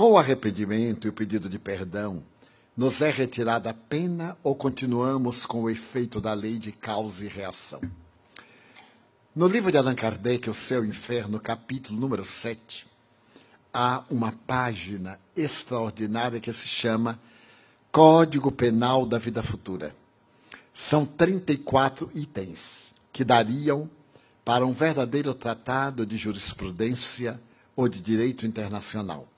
Com o arrependimento e o pedido de perdão, nos é retirada a pena ou continuamos com o efeito da lei de causa e reação? No livro de Allan Kardec, O Céu e o Inferno, capítulo número 7, há uma página extraordinária que se chama Código Penal da Vida Futura. São 34 itens que dariam para um verdadeiro tratado de jurisprudência ou de direito internacional.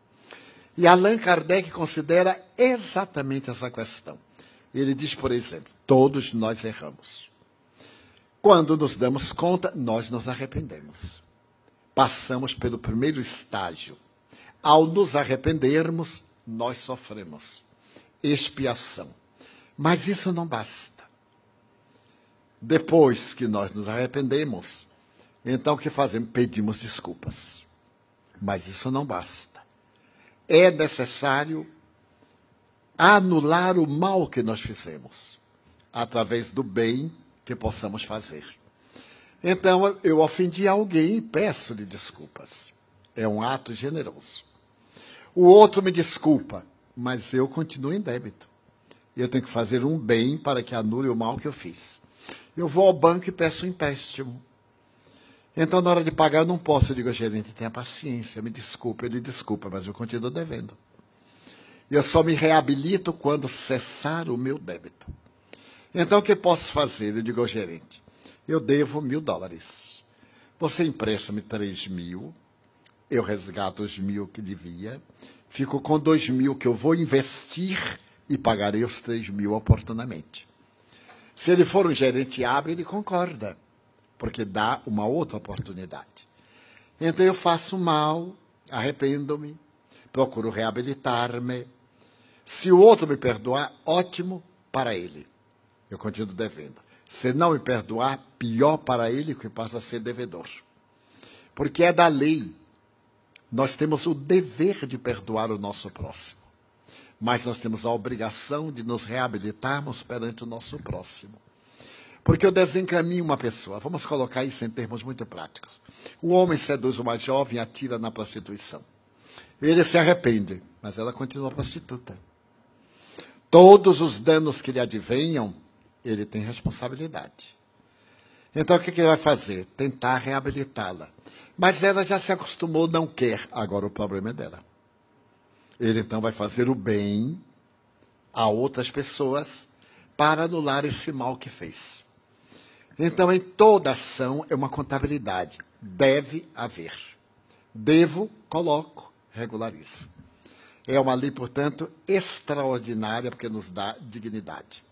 E Allan Kardec considera exatamente essa questão. Ele diz, por exemplo, todos nós erramos. Quando nos damos conta, nós nos arrependemos. Passamos pelo primeiro estágio. Ao nos arrependermos, nós sofremos expiação. Mas isso não basta. Depois que nós nos arrependemos, então o que fazemos? Pedimos desculpas. Mas isso não basta. É necessário anular o mal que nós fizemos através do bem que possamos fazer. Então, eu ofendi alguém e peço-lhe desculpas. É um ato generoso. O outro me desculpa, mas eu continuo em débito. Eu tenho que fazer um bem para que anule o mal que eu fiz. Eu vou ao banco e peço um empréstimo. Então, na hora de pagar, eu não posso. Eu digo, gerente, tenha paciência, me desculpe. Ele desculpa, mas eu continuo devendo. Eu só me reabilito quando cessar o meu débito. Então, o que posso fazer? Eu digo ao gerente, eu devo mil dólares. Você empresta-me três mil, eu resgato os mil que devia, fico com dois mil que eu vou investir e pagarei os três mil oportunamente. Se ele for um gerente hábil, ele concorda, porque dá uma outra oportunidade. Então eu faço mal, arrependo-me, procuro reabilitar-me. Se o outro me perdoar, ótimo para ele eu continuo devendo. Se não me perdoar, pior para ele que passa a ser devedor. Porque é da lei. Nós temos o dever de perdoar o nosso próximo. Mas nós temos a obrigação de nos reabilitarmos perante o nosso próximo. Porque eu desencaminho uma pessoa. Vamos colocar isso em termos muito práticos. O homem seduz uma jovem e atira na prostituição. Ele se arrepende, mas ela continua prostituta. Todos os danos que lhe advenham ele tem responsabilidade. Então, o que, ele vai fazer? Tentar reabilitá-la. Mas ela já se acostumou, não quer. Agora o problema é dela. Ele então vai fazer o bem a outras pessoas para anular esse mal que fez. Então, em toda ação é uma contabilidade. Deve haver. Devo, coloco, regularizo. É uma lei, portanto, extraordinária, porque nos dá dignidade.